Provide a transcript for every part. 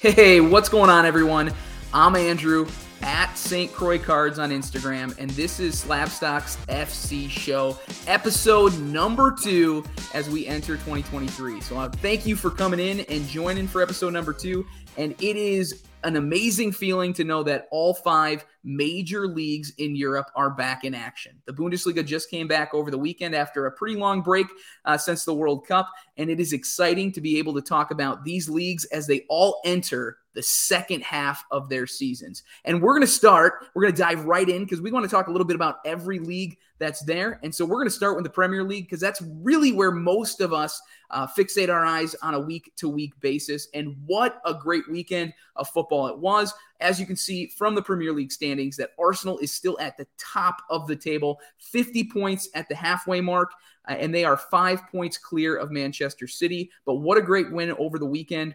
Hey, what's going on, everyone? I'm Andrew at St. Croix Cards on Instagram, and this is Slabstox FC Show, episode number two as we enter 2023. So, uh, thank you for coming in and joining for episode number two. And it is an amazing feeling to know that all five major leagues in Europe are back in action. The Bundesliga just came back over the weekend after a pretty long break uh, since the World Cup, and it is exciting to be able to talk about these leagues as they all enter the second half of their seasons. And we're going to start, we're going to dive right in because we want to talk a little bit about every league that's there. And so we're going to start with the Premier League because that's really where most of us uh, fixate our eyes on a week to week basis. And what a great weekend of football it was. As you can see from the Premier League standings, that Arsenal is still at the top of the table, 50 points at the halfway mark, uh, and they are five points clear of Manchester City. But what a great win over the weekend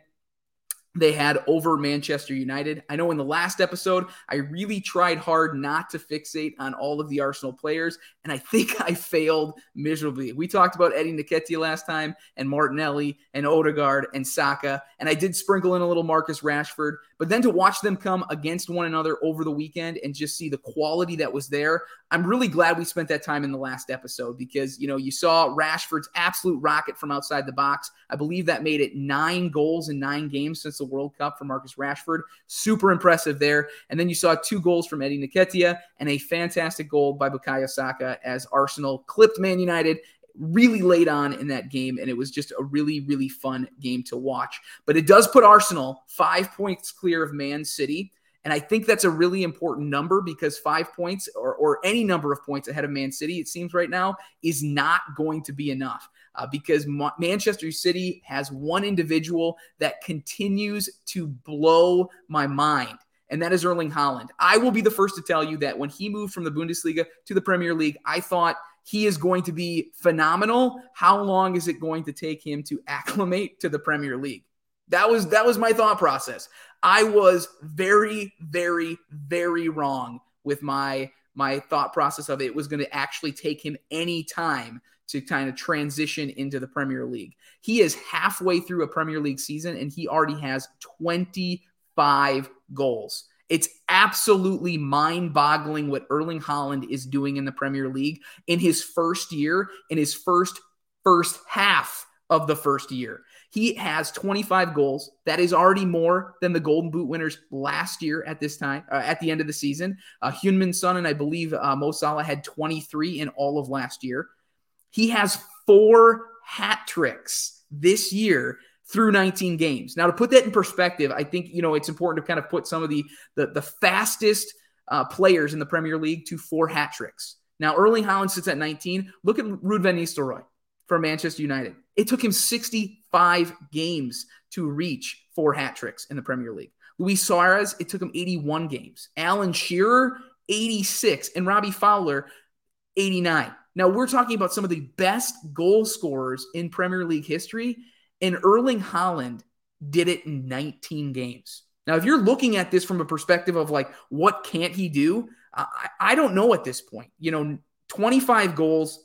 they had over Manchester United. I know in the last episode, I really tried hard not to fixate on all of the Arsenal players, and I think I failed miserably. We talked about Eddie Nketiah last time, and Martinelli, and Odegaard, and Saka, and I did sprinkle in a little Marcus Rashford, but then to watch them come against one another over the weekend and just see the quality that was there, I'm really glad we spent that time in the last episode because, you know, you saw Rashford's absolute rocket from outside the box. I believe that made it nine goals in nine games since the World Cup for Marcus Rashford. Super impressive there. And then you saw two goals from Eddie Nketiah and a fantastic goal by Bukayo Saka as Arsenal clipped Man United really late on in that game, and it was just a really, really fun game to watch. But it does put Arsenal five points clear of Man City. And I think that's a really important number because five points or, or any number of points ahead of Man City, it seems right now, is not going to be enough uh, because Ma- Manchester City has one individual that continues to blow my mind. And that is Erling Haaland. I will be the first to tell you that when he moved from the Bundesliga to the Premier League, I thought he is going to be phenomenal. How long is it going to take him to acclimate to the Premier League? That was that was my thought process. I was very very very wrong with my my thought process of it, was going to actually take him any time to kind of transition into the Premier League. He is halfway through a Premier League season and he already has 25 goals. It's absolutely mind boggling what Erling Haaland is doing in the Premier League in his first year, in his first first half of the first year. He has 25 goals. That is already more than the Golden Boot winners last year at this time, uh, at the end of the season. Uh, Heung-min Son and I believe uh, Mo Salah had 23 in all of last year. He has four hat tricks this year through 19 games. Now, to put that in perspective, I think you know it's important to kind of put some of the the, the fastest uh, players in the Premier League to four hat tricks. Now, Erling Haaland sits at 19. Look at Ruud van Nistelrooy from Manchester United. It took him 65 games to reach four hat tricks in the Premier League. Luis Suarez, it took him 81 games. Alan Shearer, 86. And Robbie Fowler, 89. Now, we're talking about some of the best goal scorers in Premier League history, and Erling Haaland did it in 19 games. Now, if you're looking at this from a perspective of like, what can't he do? I, I don't know at this point. You know, 25 goals,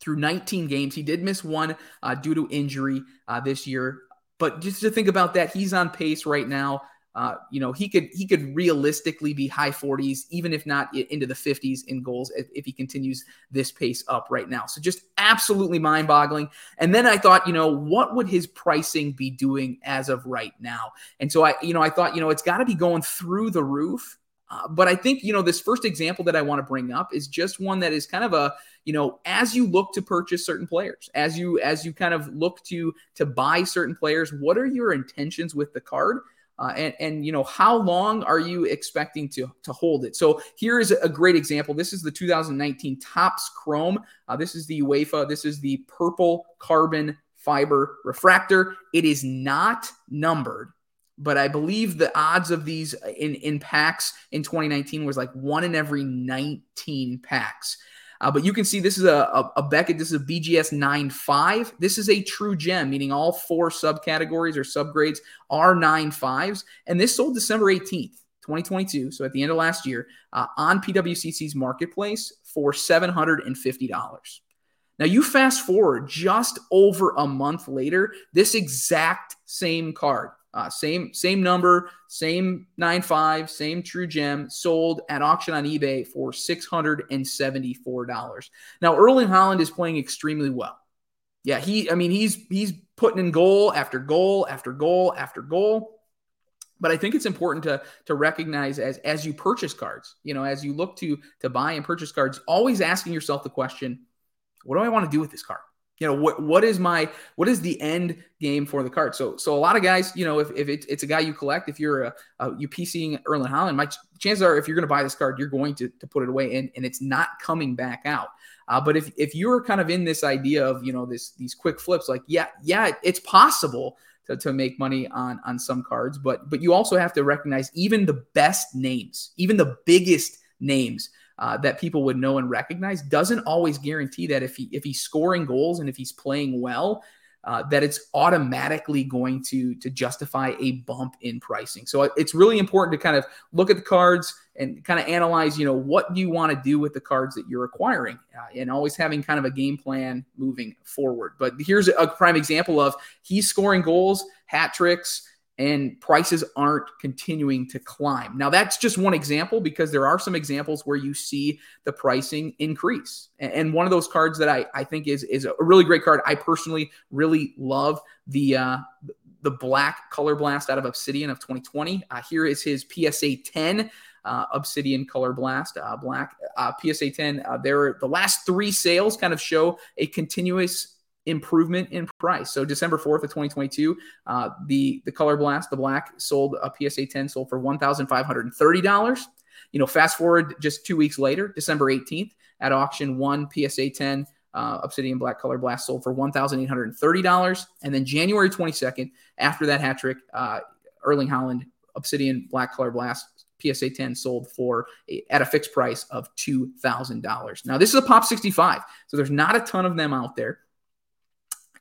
through 19 games. He did miss one uh, due to injury uh, this year, but just to think about that, he's on pace right now. Uh, you know, he could he could realistically be high 40s, even if not into the 50s in goals, if, if he continues this pace up right now. So just absolutely mind-boggling. And then I thought, you know, what would his pricing be doing as of right now? And so I, you know, I thought, you know, it's got to be going through the roof. Uh, but I think, you know, this first example that I want to bring up is just one that is kind of a you know as you look to purchase certain players as you as you kind of look to to buy certain players what are your intentions with the card? Uh, and and you know how long are you expecting to to hold it? So here is a great example. This is the 2019 Topps Chrome. Uh, this is the uefa this is the purple carbon fiber refractor. It is not numbered but I believe the odds of these in in packs in 2019 was like one in every 19 packs. Uh, but you can see this is a, a, a, Beckett. This is a BGS 9.5. This is a true gem, meaning all four subcategories or subgrades are 9.5s. And this sold December 18th, 2022. So at the end of last year uh, on PWCC's marketplace for $750. Now you fast forward just over a month later, this exact same card Uh, same same number, same nine five, same true gem, sold at auction on eBay for six hundred and seventy four dollars. Now Erling Haaland is playing extremely well. Yeah, he I mean he's he's putting in goal after goal after goal after goal. But I think it's important to to recognize as as you purchase cards, you know, as you look to to buy and purchase cards, always asking yourself the question, what do I want to do with this card? You know what what is my what is the end game for the card? So so a lot of guys you know if, if it, it's a guy you collect if you're a, a you pcing Erling Haaland, my chances are if you're going to buy this card you're going to, to put it away and, and it's not coming back out. Uh, but if if you're kind of in this idea of you know this these quick flips like yeah yeah it's possible to, to make money on on some cards but but you also have to recognize even the best names even the biggest names uh, that people would know and recognize doesn't always guarantee that if he if he's scoring goals and if he's playing well, uh, that it's automatically going to to justify a bump in pricing. So it's really important to kind of look at the cards and kind of analyze, you know, what do you want to do with the cards that you're acquiring, uh, and always having kind of a game plan moving forward. But here's a prime example of he's scoring goals, hat tricks and prices aren't continuing to climb. Now, that's just one example because there are some examples where you see the pricing increase. And one of those cards that I, I think is, is a really great card, I personally really love the, uh, the black color blast out of Obsidian of 2020. Uh, here is his PSA 10. Uh, Obsidian Color Blast uh, Black uh, PSA 10. Uh, there, the last three sales kind of show a continuous improvement in price. So December 4th of 2022, uh, the the Color Blast, the black, sold a PSA 10 sold for $1,530. You know, fast forward just two weeks later, December 18th, at auction, one PSA 10 uh, Obsidian Black Color Blast sold for $1,830. And then January 22nd, after that hat trick, uh, Erling Haaland Obsidian Black Color Blast PSA 10 sold for a, at a fixed price of $2,000. Now, this is a Pop 65, so there's not a ton of them out there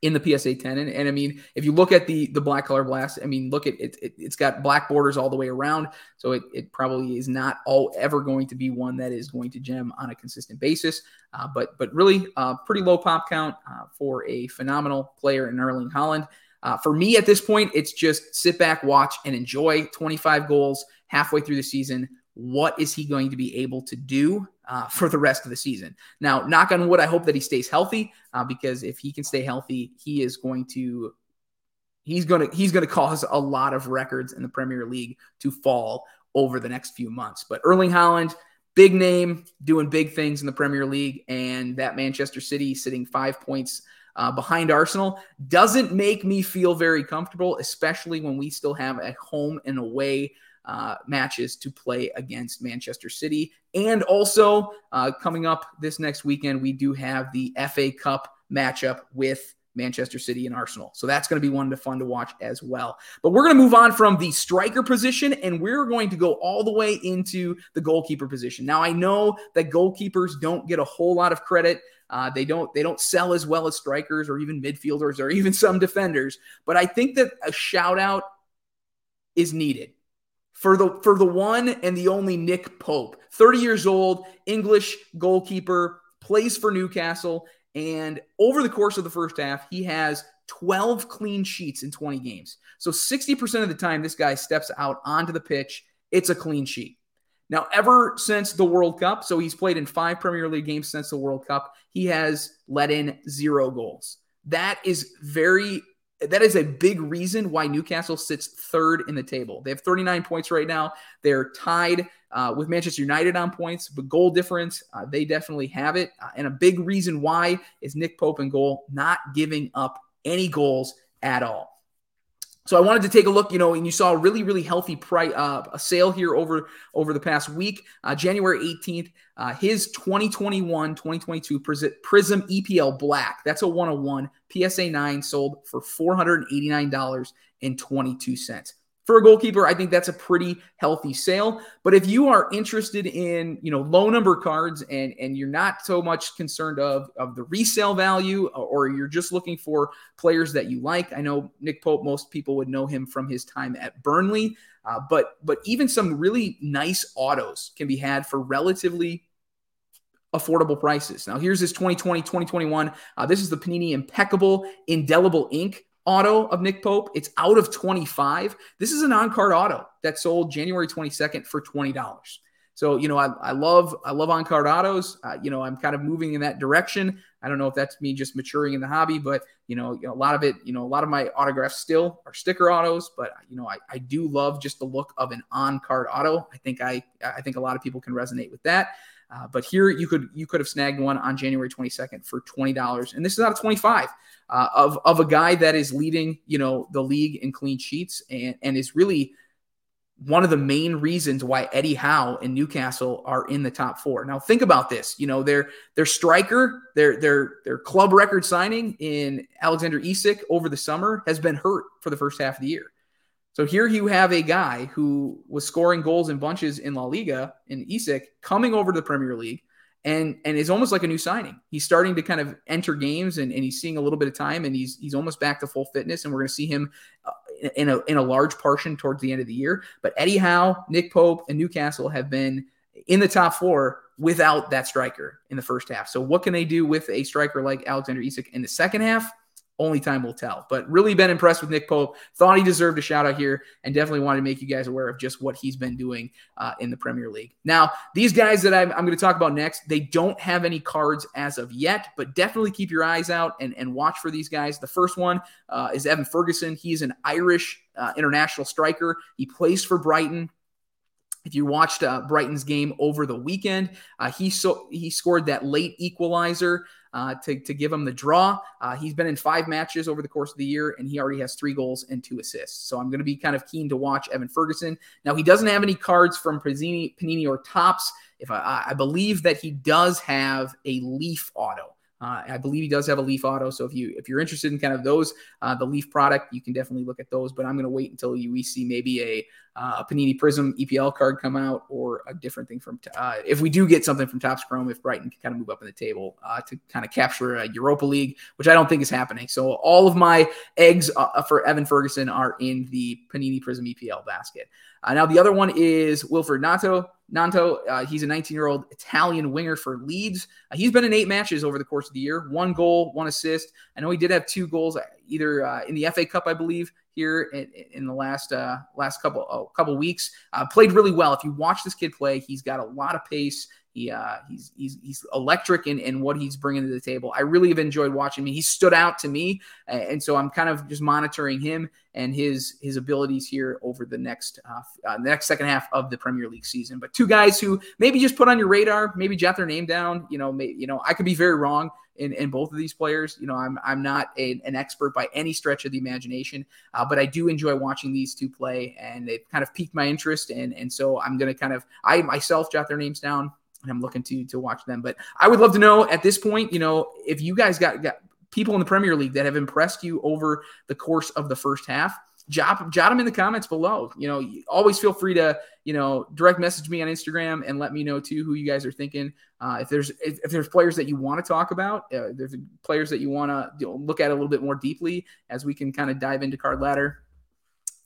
in the PSA 10. And, and, I mean, if you look at the the black color blast, I mean, look at it, it has got black borders all the way around. So it, it probably is not all ever going to be one that is going to gem on a consistent basis. Uh, but but really uh, pretty low pop count uh, for a phenomenal player in Erling Haaland. Uh, for me at this point, it's just sit back, watch, and enjoy 25 goals halfway through the season. What is he going to be able to do? Uh, for the rest of the season. Now, knock on wood, I hope that he stays healthy uh, because if he can stay healthy, he is going to he's going to he's going to cause a lot of records in the Premier League to fall over the next few months. But Erling Haaland, big name, doing big things in the Premier League, and that Manchester City sitting five points. Uh, behind Arsenal doesn't make me feel very comfortable, especially when we still have a home and away uh, matches to play against Manchester City. And also, uh, coming up this next weekend, we do have the FA Cup matchup with Manchester City and Arsenal. So that's going to be one to fun to watch as well. But we're going to move on from the striker position and we're going to go all the way into the goalkeeper position. Now I know that goalkeepers don't get a whole lot of credit. Uh, they don't they don't sell as well as strikers or even midfielders or even some defenders. But I think that a shout out is needed for the for the one and the only Nick Pope, 30 years old, English goalkeeper, plays for Newcastle, and over the course of the first half, he has 12 clean sheets in 20 games. So 60% of the time this guy steps out onto the pitch, it's a clean sheet. Now, ever since the World Cup, so he's played in five Premier League games since the World Cup, he has let in zero goals. That is very that is a big reason why Newcastle sits third in the table. They have 39 points right now. They're tied uh, with Manchester United on points, but goal difference, uh, they definitely have it. Uh, and a big reason why is Nick Pope and goal, not giving up any goals at all. So I wanted to take a look, you know, and you saw a really, really healthy price, uh, a sale here over over the past week, uh, January 18th. Uh, his 2021-2022 Prism EPL Black, that's a 101 PSA 9 sold for $489.22 for a goalkeeper, I think that's a pretty healthy sale. But if you are interested in, you know, low number cards and and you're not so much concerned of of the resale value, or you're just looking for players that you like, I know Nick Pope. Most people would know him from his time at Burnley, uh, but but even some really nice autos can be had for relatively affordable prices. Now, here's his 2020 2021. Uh, this is the Panini Impeccable Indelible Ink auto of Nick Pope. It's out of 25. This is an on card auto that sold January 22nd for $20. So, you know, I, I love I love on card autos. Uh, you know, I'm kind of moving in that direction. I don't know if that's me just maturing in the hobby, but you know, a lot of it, you know, a lot of my autographs still are sticker autos, but you know, I, I do love just the look of an on card auto. I think I I think a lot of people can resonate with that. Uh, but here you could you could have snagged one on January 22nd for twenty dollars, and this is out of 25 uh, of of a guy that is leading you know the league in clean sheets and and is really one of the main reasons why Eddie Howe and Newcastle are in the top four. Now think about this. You know, their their striker, their their their club record signing in Alexander Isak over the summer has been hurt for the first half of the year. So here you have a guy who was scoring goals in bunches in La Liga in Isak coming over to the Premier League and and is almost like a new signing. He's starting to kind of enter games and, and he's seeing a little bit of time and he's he's almost back to full fitness and we're going to see him uh, in a in a large portion towards the end of the year. But Eddie Howe, Nick Pope, and Newcastle have been in the top four without that striker in the first half. So what can they do with a striker like Alexander Isak in the second half? Only time will tell. But really been impressed with Nick Pope. Thought he deserved a shout out here and definitely wanted to make you guys aware of just what he's been doing uh, in the Premier League. Now, these guys that I'm, I'm going to talk about next, they don't have any cards as of yet, but definitely keep your eyes out and, and watch for these guys. The first one uh, is Evan Ferguson. He's an Irish uh, international striker. He plays for Brighton. If you watched uh, Brighton's game over the weekend, uh, he so he scored that late equalizer uh, to, to give him the draw. Uh, he's been in five matches over the course of the year, and he already has three goals and two assists. So I'm going to be kind of keen to watch Evan Ferguson. Now, he doesn't have any cards from Panini, Panini or Topps. If I, I believe that he does have a Leaf auto. Uh, I believe he does have a Leaf Auto, so if you if you're interested in kind of those, uh, the Leaf product, you can definitely look at those. But I'm going to wait until you, we see maybe a, uh, a Panini Prism EPL card come out or a different thing from uh, if we do get something from Topps Chrome, if Brighton can kind of move up in the table uh, to kind of capture a Europa League, which I don't think is happening. So all of my eggs uh, for Evan Ferguson are in the Panini Prism EPL basket. now the other one is Wilfried. Gnonto, uh, he's a 19 year old Italian winger for Leeds. Uh, he's been in eight matches over the course of the year, one goal, one assist. I know he did have two goals, uh, either uh, in the FA Cup, I believe, here in, in the last uh, last couple oh, couple weeks. Uh, played really well. If you watch this kid play, he's got a lot of pace. He uh, he's he's he's electric in, in what he's bringing to the table. I really have enjoyed watching him. He stood out to me, and so I'm kind of just monitoring him and his his abilities here over the next uh, uh, next second half of the Premier League season. But two guys who maybe just put on your radar, maybe jot their name down. You know, may, you know, I could be very wrong in, in both of these players. You know, I'm I'm not a, an expert by any stretch of the imagination, uh, but I do enjoy watching these two play, and they've kind of piqued my interest, and and so I'm going to kind of I myself jot their names down and I'm looking to to watch them. But I would love to know at this point, you know, if you guys got got people in the Premier League that have impressed you over the course of the first half. Jot, jot them in the comments below. You know, always feel free to, you know, direct message me on Instagram and let me know too who you guys are thinking. Uh, if there's if, if, there's players that you want to talk about, uh, there's players that you want to you know, look at a little bit more deeply as we can kind of dive into card ladder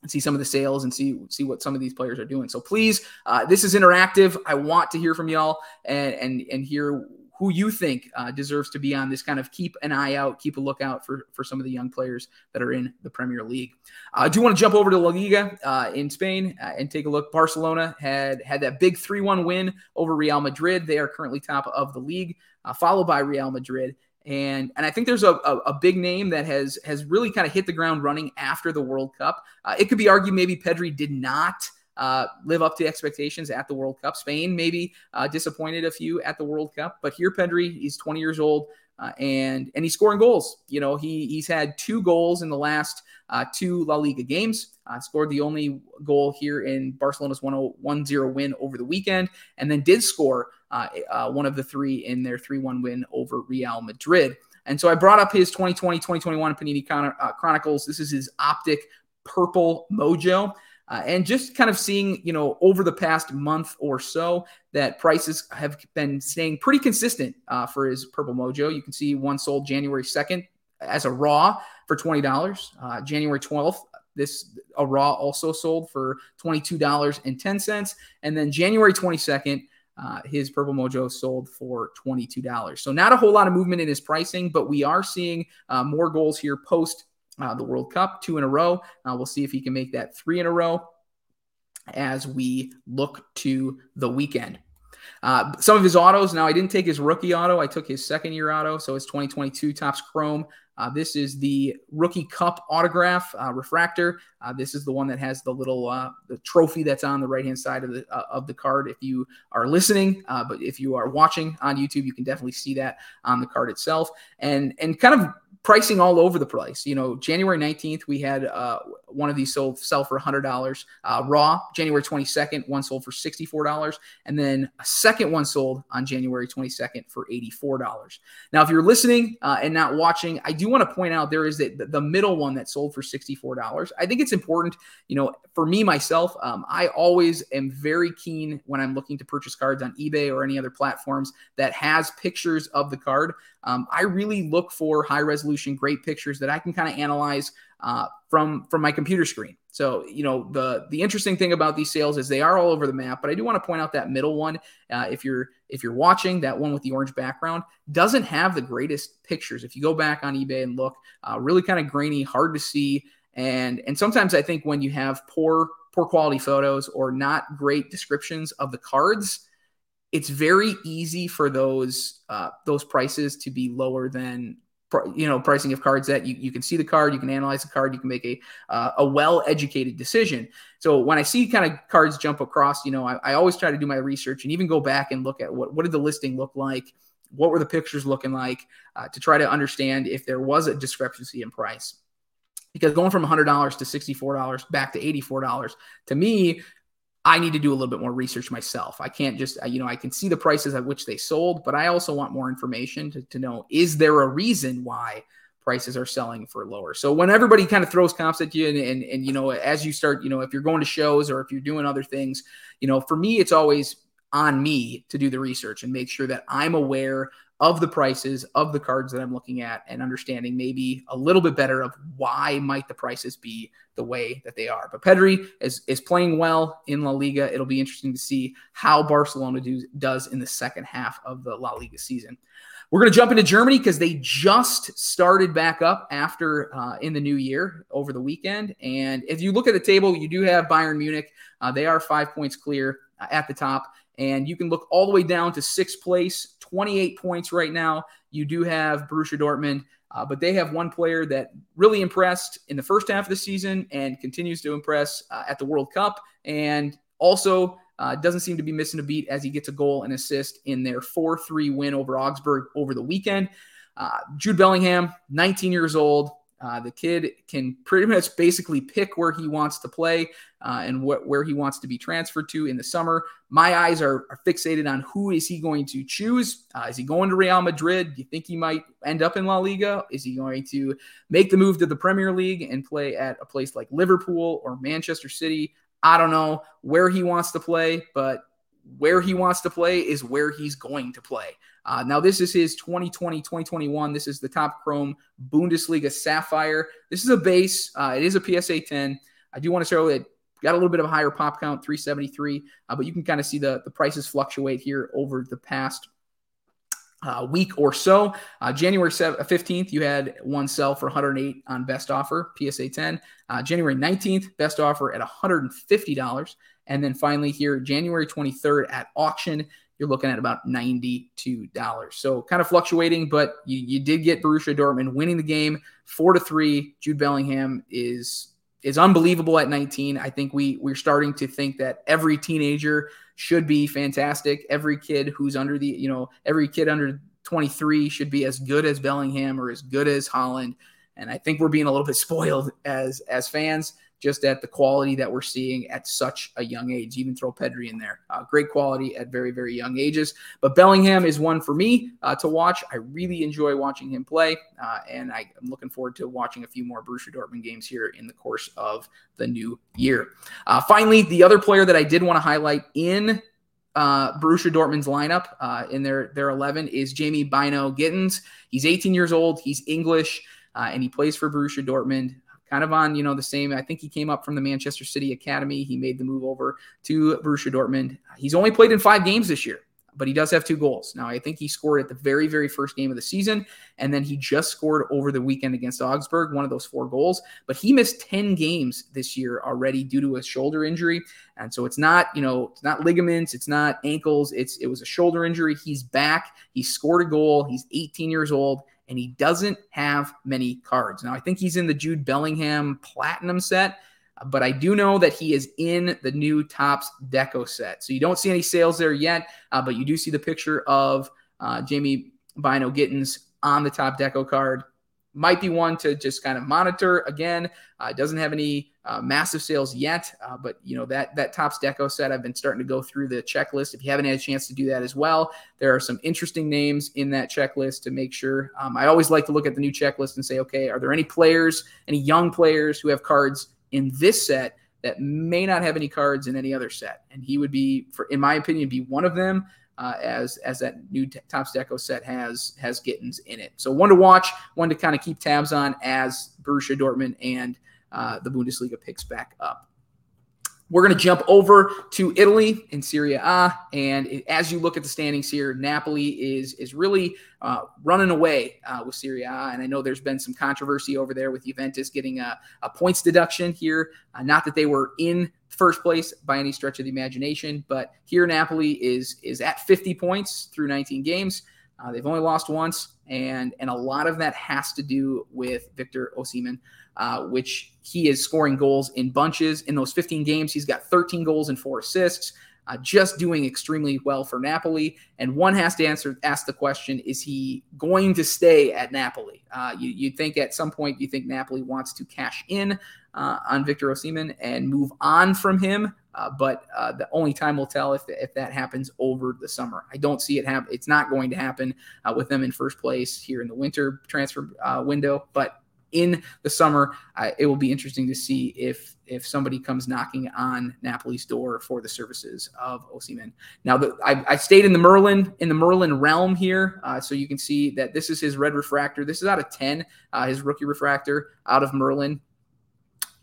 and see some of the sales and see see what some of these players are doing. So please, uh, this is interactive. I want to hear from y'all and and and hear who you think uh, deserves to be on this kind of keep an eye out, keep a lookout for for some of the young players that are in the Premier League. Uh, I do want to jump over to La Liga uh, in Spain uh, and take a look. Barcelona had had that big three one win over Real Madrid. They are currently top of the league, uh, followed by Real Madrid. And, and I think there's a, a, a, big name that has has really kind of hit the ground running after the World Cup. Uh, it could be argued maybe Pedri did not uh, live up to expectations at the World Cup. Spain maybe uh, disappointed a few at the World Cup, but here Pedri, he's 20 years old. Uh, and and he's scoring goals. You know, he he's had two goals in the last uh, two La Liga games. Uh, scored the only goal here in Barcelona's 1-0 win over the weekend, and then did score one of the three in their 3-1 win over Real Madrid. And so I brought up his 2020-2021 Panini uh, Chronicles. This is his optic purple mojo. Uh, and just kind of seeing, you know, over the past month or so that prices have been staying pretty consistent uh, for his Purple Mojo. You can see one sold January 2nd as a raw for $20. Uh, January 12th, this a raw also sold for $22.10. And then January 22nd, uh, his Purple Mojo sold for $22. So not a whole lot of movement in his pricing, but we are seeing uh, more goals here post uh, the World Cup, two in a row. Uh, we'll see if he can make that three in a row as we look to the weekend. Uh, some of his autos. Now, I didn't take his rookie auto. I took his second year auto. So it's 2022 Topps Chrome. Uh, this is the rookie cup autograph uh, refractor. Uh, this is the one that has the little uh, the trophy that's on the right hand side of the uh, of the card. If you are listening, uh but if you are watching on YouTube, you can definitely see that on the card itself. And and kind of pricing all over the place. You know, January 19th, we had uh, one of these sold sell for $100 uh, raw. January 22nd, one sold for $64. And then a second one sold on January 22nd for $84. Now, if you're listening uh, and not watching, I do want to point out there is the, the middle one that sold for $64. I think it's important, you know, for me myself, um, I always am very keen when I'm looking to purchase cards on eBay or any other platforms that has pictures of the card. Um, I really look for high resolution, great pictures that I can kind of analyze uh, from from my computer screen. So you know the the interesting thing about these sales is they are all over the map. But I do want to point out that middle one. Uh, if you're if you're watching that one with the orange background, doesn't have the greatest pictures. If you go back on eBay and look, uh, really kind of grainy, hard to see. And and sometimes I think when you have poor poor quality photos or not great descriptions of the cards, it's very easy for those uh, those prices to be lower than you know pricing of cards that you, you can see the card you can analyze the card you can make a uh, a well educated decision. So when i see kind of cards jump across you know I, I, always try to do my research and even go back and look at what, what did the listing look like? What were the pictures looking like uh, to try to understand if there was a discrepancy in price? Because going from $100 to $64 back to $84 to me I need to do a little bit more research myself. I can't just, uh, you know, I can see the prices at which they sold, but I also want more information to, to know is there a reason why prices are selling for lower? So when everybody kind of throws comps at you and, and, and, you know, as you start, you know, if you're going to shows or if you're doing other things, you know, for me, it's always on me to do the research and make sure that I'm aware of the prices of the cards that I'm looking at and understanding maybe a little bit better of why might the prices be the way that they are. But Pedri is is playing well in La Liga. It'll be interesting to see how Barcelona do, does in the second half of the La Liga season. We're going to jump into Germany because they just started back up after uh, in the new year over the weekend. And if you look at the table, you do have Bayern Munich. Uh, they are five points clear uh, at the top. And you can look all the way down to sixth place, 28 points right now. You do have Borussia Dortmund, uh, but they have one player that really impressed in the first half of the season and continues to impress uh, at the World Cup. And also uh, doesn't seem to be missing a beat as he gets a goal and assist in their 4 3 win over Augsburg over the weekend. Uh, Jude Bellingham, 19 years old, uh, the kid can pretty much basically pick where he wants to play uh, and wh- where he wants to be transferred to in the summer. My eyes are, are fixated on who is he going to choose. Uh, is he going to Real Madrid? Do you think he might end up in La Liga? Is he going to make the move to the Premier League and play at a place like Liverpool or Manchester City? I don't know where he wants to play, but where he wants to play is where he's going to play. Uh, now, this is his 2020 2021. This is the Topps Chrome Bundesliga Sapphire. This is a base, uh, it is a PSA 10. I do want to show it. Got a little bit of a higher pop count, 373, uh, but you can kind of see the, the prices fluctuate here over the past uh, week or so. Uh, January 15th, uh, you had one sell for 108 on best offer, PSA 10. Uh, January 19th, best offer at $150. And then finally, here, January 23rd at auction, you're looking at about $92. So kind of fluctuating, but you, you did get Borussia Dortmund winning the game four to three. Jude Bellingham is is unbelievable at 19. I think we we're starting to think that every teenager should be fantastic. Every kid who's under the, you know, every kid under 23 should be as good as Bellingham or as good as Haaland. And I think we're being a little bit spoiled as as fans just at the quality that we're seeing at such a young age. Even throw Pedri in there. Uh, great quality at very, very young ages. But Bellingham is one for me uh, to watch. I really enjoy watching him play, uh, and I, am looking forward to watching a few more Borussia Dortmund games here in the course of the new year. Uh, finally, the other player that I did want to highlight in uh, Borussia Dortmund's lineup uh, in their their 11 is Jamie Bynoe-Gittens. He's 18 years old. He's English. Uh, and he plays for Borussia Dortmund kind of on you know the same. I think he came up from the Manchester City academy. He made the move over to Borussia Dortmund. He's only played in five games this year. but he does have two goals. Now, I think he scored at the very, very first game of the season, and then he just scored over the weekend against Augsburg, one of those four goals. But he missed 10 games this year already due to a shoulder injury. And so it's not, you know, it's not ligaments, it's not ankles, it's it was a shoulder injury. He's back. He scored a goal. He's 18 years old and he doesn't have many cards. Now, I think he's in the Jude Bellingham Platinum set, but I do know that he is in the new Topps Deco set. So you don't see any sales there yet, uh, but you do see the picture of uh, Jamie Bynoe Gittens on the Topps Deco card might be one to just kind of monitor. Again, uh, doesn't have any uh, massive sales yet, uh, but you know that that Topps Deco set. I've been starting to go through the checklist. If you haven't had a chance to do that as well, there are some interesting names in that checklist to make sure. Um, I always like to look at the new checklist and say, okay, are there any players, any young players who have cards in this set that may not have any cards in any other set? And he would be, for in my opinion, be one of them uh, as as that new t- Topps Deco set has has Gittens in it. So one to watch, one to kind of keep tabs on as Borussia Dortmund and uh, the Bundesliga picks back up. We're going to jump over to Italy in Serie A, and as you look at the standings here, Napoli is is really uh, running away uh, with Serie A. And I know there's been some controversy over there with Juventus getting a, a points deduction here. Uh, not that they were in first place by any stretch of the imagination, but here Napoli is is at 50 points through 19 games. Uh, they've only lost once, and and a lot of that has to do with Victor Osimhen, uh, which he is scoring goals in bunches in those 15 games. He's got 13 goals and four assists, uh, just doing extremely well for Napoli. And one has to answer ask the question: Is he going to stay at Napoli? Uh, you you think at some point you think Napoli wants to cash in uh, on Victor Osimhen and move on from him. Uh, but uh, the only time will tell if, if that happens over the summer. I don't see it happen. It's not going to happen uh, with them in first place here in the winter transfer uh, window. But in the summer, uh, it will be interesting to see if if somebody comes knocking on Napoli's door for the services of Osimhen. Now, the, I, I, stayed in the Merlin in the Merlin realm here, uh, so you can see that this is his red refractor. This is out of ten, his rookie refractor out of Merlin.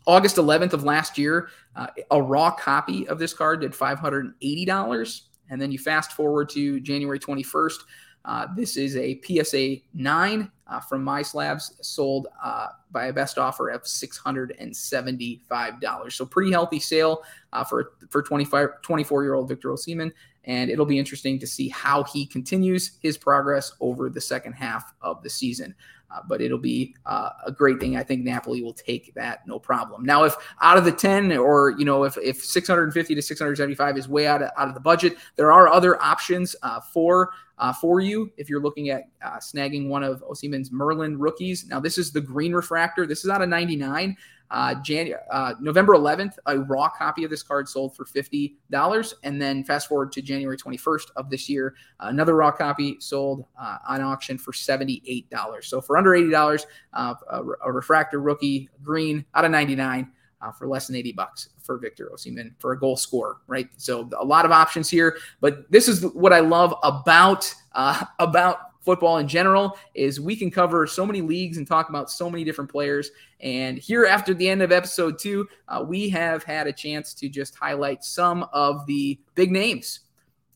August 11th of last year, uh, a raw copy of this card did $580. And then you fast forward to January 21st. Uh, this is a PSA 9 uh, from MySlabs, sold uh, by a best offer of $675. So pretty healthy sale uh, for for 25 24 year old Victor Osimhen, and it'll be interesting to see how he continues his progress over the second half of the season. Uh, but it'll be uh, a great thing. I think Napoli will take that no problem. Now, if out of the 10 or, you know, if, if 650 to 675 is way out of, out of the budget, there are other options uh, for uh, for you if you're looking at uh, snagging one of Osimhen's Merlin rookies. Now, this is the green refractor. This is out of 99. Uh, Jan- uh, November 11th, a raw copy of this card sold for $50. And then fast forward to January 21st of this year, another raw copy sold uh, on auction for $78. So for under $80, uh, a, a, refractor rookie green out of 99 uh, for less than 80 bucks for Victor Osimhen for a goal scorer, right? So a lot of options here, but this is what I love about uh, about football in general is we can cover so many leagues and talk about so many different players. And here, after the end of episode two, uh, we have had a chance to just highlight some of the big names.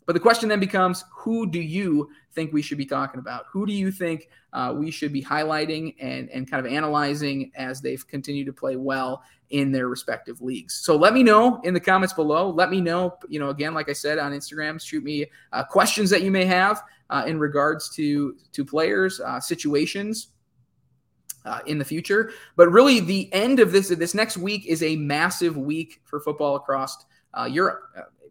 But the question then becomes who do you think we should be talking about? Who do you think uh, we should be highlighting and, and kind of analyzing as they've continued to play well in their respective leagues? So let me know in the comments below. Let me know, you know, again, like I said on Instagram, shoot me uh, questions that you may have uh, in regards to, to players, uh, situations. Uh, in the future, but really the end of this this next week is a massive week for football across uh, Europe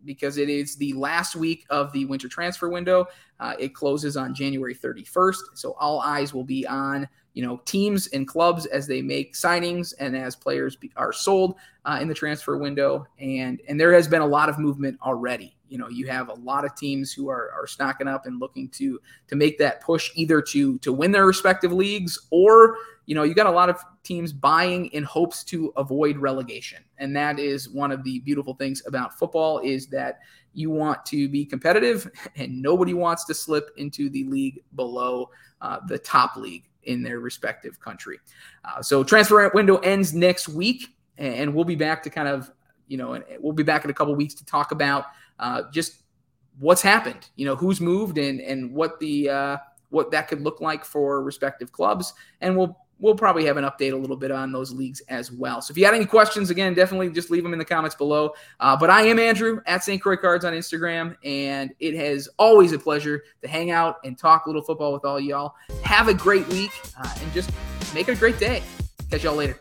because it is the last week of the winter transfer window. Uh, it closes on January 31st, so all eyes will be on you know teams and clubs as they make signings and as players be, are sold uh, in the transfer window. And and there has been a lot of movement already. You know, you have a lot of teams who are are stocking up and looking to to make that push either to to win their respective leagues or you know, you got a lot of teams buying in hopes to avoid relegation. And that is one of the beautiful things about football is that you want to be competitive and nobody wants to slip into the league below uh, the top league in their respective country. Uh, so transfer window ends next week and we'll be back to kind of, you know, and we'll be back in a couple weeks to talk about uh, just what's happened, you know, who's moved and and what the uh, what that could look like for respective clubs, and we'll we'll probably have an update a little bit on those leagues as well. So if you had any questions, again, definitely just leave them in the comments below. Uh, but I am Andrew at St. Croix Cards on Instagram, and it has always a pleasure to hang out and talk a little football with all y'all. Have a great week uh, and just make a great day. Catch y'all later.